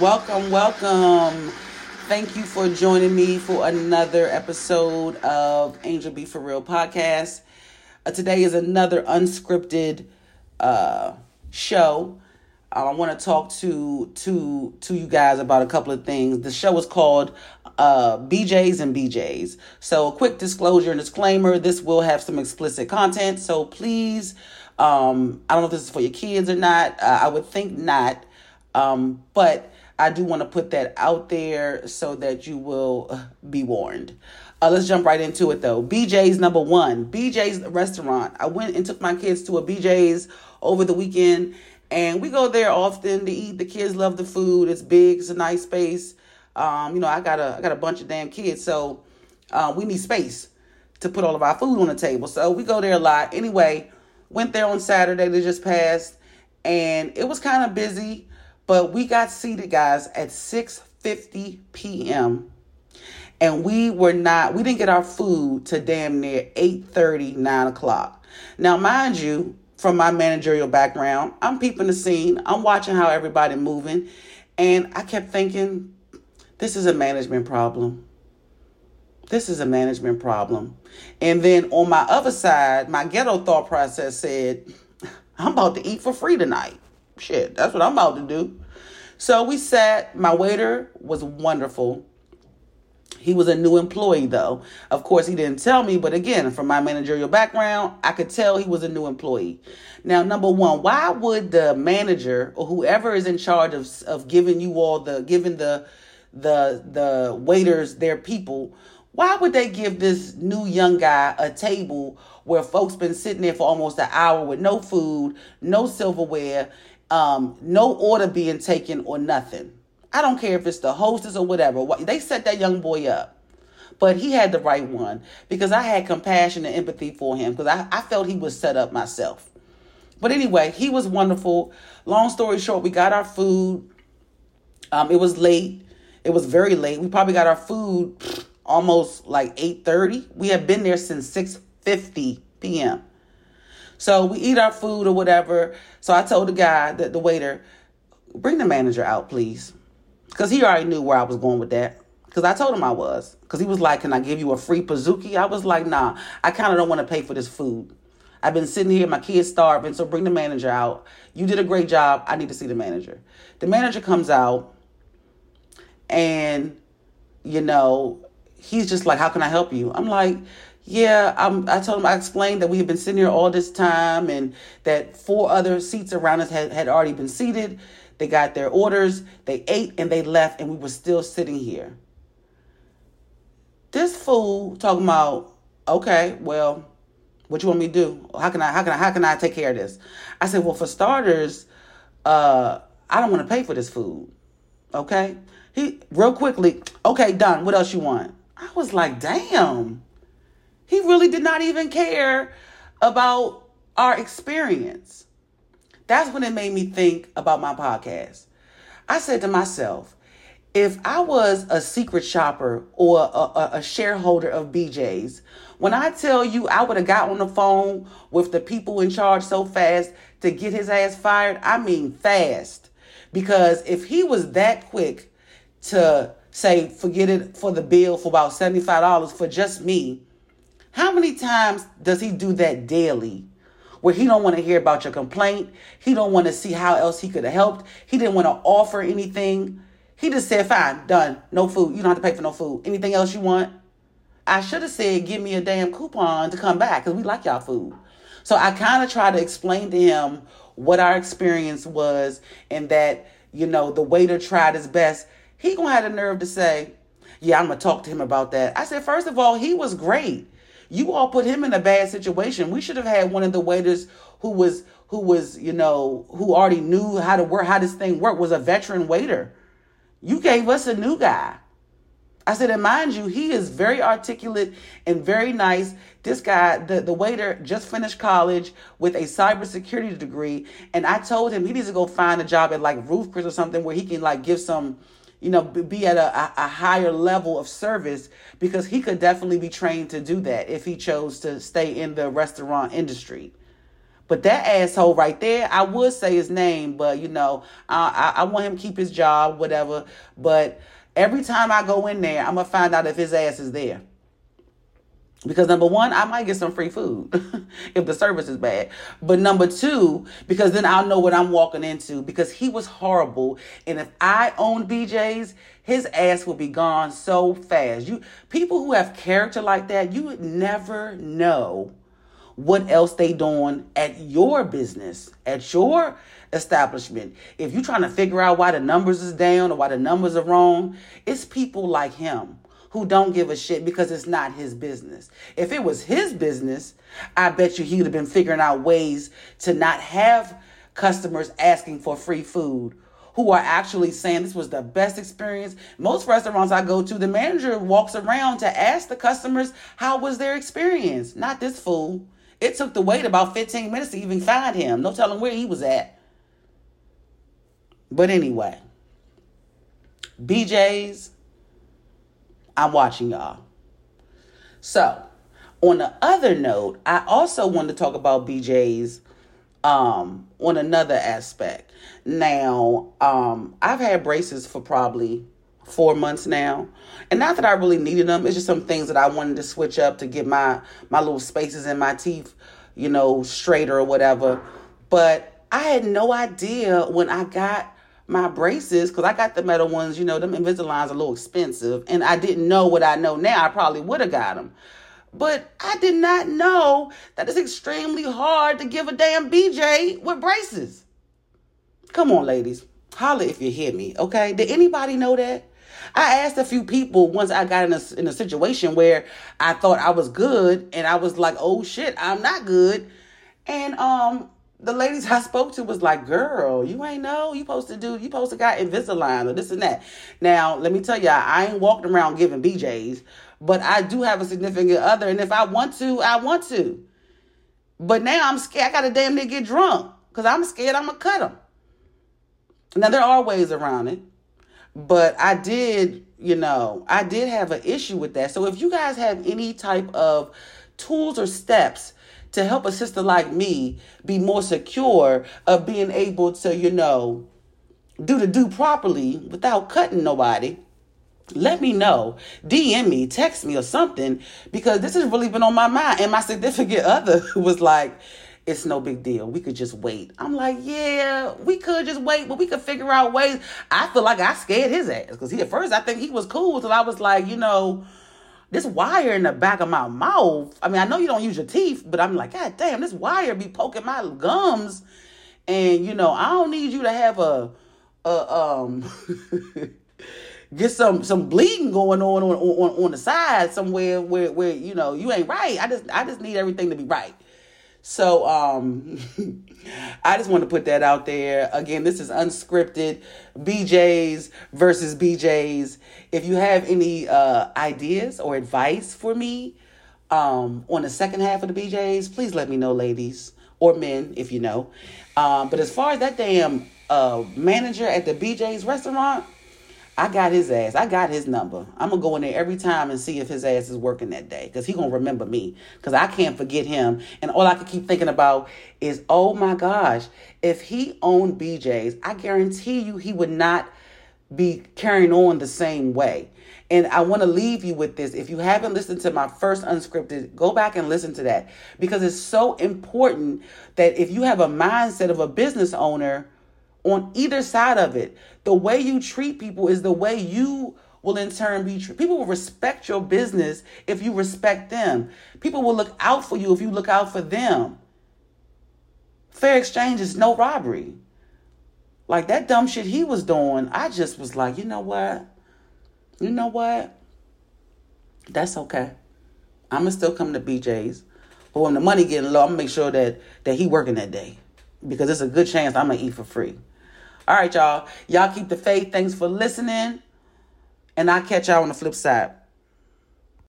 Welcome, welcome. Thank you for joining me for another episode of Angel Be For Real podcast. Uh, today is another unscripted uh, show. I want to talk to to to you guys about a couple of things. The show is called uh, BJ's and BJ's. So, a quick disclosure and disclaimer: this will have some explicit content. So, please, um, I don't know if this is for your kids or not. Uh, I would think not, um, but I do want to put that out there so that you will uh, be warned. Uh, let's jump right into it though. BJ's number one, BJ's restaurant. I went and took my kids to a BJ's over the weekend, and we go there often to eat. The kids love the food. It's big. It's a nice space. Um, you know, I got a I got a bunch of damn kids, so uh, we need space to put all of our food on the table. So we go there a lot. Anyway, went there on Saturday that just passed, and it was kind of busy. But we got seated, guys, at 6:50 p.m. And we were not, we didn't get our food to damn near 8:30, 9 o'clock. Now, mind you, from my managerial background, I'm peeping the scene. I'm watching how everybody moving. And I kept thinking, this is a management problem. This is a management problem. And then on my other side, my ghetto thought process said, I'm about to eat for free tonight. Shit, that's what I'm about to do. So we sat. My waiter was wonderful. He was a new employee, though. Of course, he didn't tell me, but again, from my managerial background, I could tell he was a new employee. Now, number one, why would the manager or whoever is in charge of of giving you all the giving the the the waiters their people, why would they give this new young guy a table where folks been sitting there for almost an hour with no food, no silverware, um, no order being taken or nothing. I don't care if it's the hostess or whatever. They set that young boy up. But he had the right one because I had compassion and empathy for him because I, I felt he was set up myself. But anyway, he was wonderful. Long story short, we got our food. Um, it was late. It was very late. We probably got our food almost like 8:30. We had been there since 6:50 p.m. So we eat our food or whatever. So I told the guy, that the waiter, bring the manager out, please. Because he already knew where I was going with that. Because I told him I was. Because he was like, Can I give you a free Pizookie? I was like, Nah, I kind of don't want to pay for this food. I've been sitting here, my kid's starving, so bring the manager out. You did a great job. I need to see the manager. The manager comes out, and, you know, he's just like, How can I help you? I'm like, yeah, I'm, I told him, I explained that we had been sitting here all this time and that four other seats around us had, had already been seated. They got their orders, they ate, and they left, and we were still sitting here. This fool talking about, okay, well, what you want me to do? How can I how can I how can I take care of this? I said, well, for starters, uh, I don't want to pay for this food. Okay? He real quickly, okay, done. What else you want? I was like, damn. He really did not even care about our experience. That's when it made me think about my podcast. I said to myself, if I was a secret shopper or a, a, a, shareholder of BJ's, when I tell you I would have got on the phone with the people in charge so fast to get his ass fired, I mean fast. Because if he was that quick to say, forget it for the bill for about $75 for just me, how many times does he do that daily? Where he don't want to hear about your complaint. He don't want to see how else he could have helped. He didn't want to offer anything. He just said, fine, done. No food. You don't have to pay for no food. Anything else you want? I should have said, give me a damn coupon to come back because we like y'all food. So I kind of tried to explain to him what our experience was and that, you know, the waiter tried his best. He gonna have the nerve to say, yeah, I'm gonna talk to him about that. I said, first of all, he was great. You all put him in a bad situation. We should have had one of the waiters who was who was, you know, who already knew how to work, how this thing worked, was a veteran waiter. You gave us a new guy. I said, and mind you, he is very articulate and very nice. This guy, the, the waiter, just finished college with a cybersecurity degree. And I told him he needs to go find a job at like Ruth's Chris or something where he can like give some you know, be at a, a higher level of service because he could definitely be trained to do that if he chose to stay in the restaurant industry. But that asshole right there, I would say his name, but you know, I, I, I want him to keep his job, whatever. But every time I go in there, I'm gonna find out if his ass is there. Because number one, I might get some free food if the service is bad. But number two, because then I'll know what I'm walking into because he was horrible. And if I owned BJ's, his ass would be gone so fast. You people who have character like that, you would never know what else they doing at your business, at your establishment. If you're trying to figure out why the numbers is down or why the numbers are wrong, it's people like him who don't give a shit because it's not his business. If it was his business, I bet you he would have been figuring out ways to not have customers asking for free food who are actually saying this was the best experience. Most restaurants I go to, the manager walks around to ask the customers how was their experience. Not this fool. It took the wait about 15 minutes to even find him. No telling where he was at. But anyway, BJ's I'm watching y'all. So, on the other note, I also want to talk about BJ's um, on another aspect. Now, um, I've had braces for probably four months now, and not that I really needed them. It's just some things that I wanted to switch up to get my my little spaces in my teeth, you know, straighter or whatever. But I had no idea when I got my braces because I got the metal ones. You know, them Invisaligns a little expensive, and I didn't know what I know now. I probably would have got them, but I did not know that it's extremely hard to give a damn BJ with braces. Come on, ladies, holla if you hear me. Okay? Did anybody know that? I asked a few people once I got in a, in a situation where I thought I was good and I was like, oh shit, I'm not good. And um, the ladies I spoke to was like, girl, you ain't know. You supposed to do, you supposed to got Invisalign or this and that. Now, let me tell y'all, I ain't walking around giving BJs, but I do have a significant other. And if I want to, I want to. But now I'm scared. I got to damn near get drunk because I'm scared I'm going to cut them. Now, there are ways around it, but I did, you know, I did have an issue with that. So if you guys have any type of tools or steps to help a sister like me be more secure of being able to, you know, do the do properly without cutting nobody, let me know. DM me, text me or something, because this has really been on my mind. And my significant other was like, it's no big deal. We could just wait. I'm like, yeah, we could just wait, but we could figure out ways. I feel like I scared his ass because he at first I think he was cool till I was like, you know, this wire in the back of my mouth. I mean, I know you don't use your teeth, but I'm like, God damn, this wire be poking my gums. And you know, I don't need you to have a, a um get some some bleeding going on on, on on the side somewhere where where you know you ain't right. I just I just need everything to be right. So um I just want to put that out there. Again, this is unscripted BJ's versus BJ's. If you have any uh ideas or advice for me um on the second half of the BJ's, please let me know, ladies or men if you know. Um but as far as that damn uh manager at the BJ's restaurant, I got his ass. I got his number. I'm gonna go in there every time and see if his ass is working that day, cause he gonna remember me. Cause I can't forget him. And all I can keep thinking about is, oh my gosh, if he owned BJ's, I guarantee you he would not be carrying on the same way. And I want to leave you with this. If you haven't listened to my first unscripted, go back and listen to that because it's so important that if you have a mindset of a business owner on either side of it. The way you treat people is the way you will in turn be treated. People will respect your business if you respect them. People will look out for you if you look out for them. Fair exchange is no robbery. Like that dumb shit he was doing, I just was like, you know what? You know what? That's okay. I'ma still come to BJ's. But when the money getting low, I'm gonna make sure that that he working that day. Because it's a good chance I'm gonna eat for free. All right, y'all. Y'all keep the faith. Thanks for listening. And I'll catch y'all on the flip side.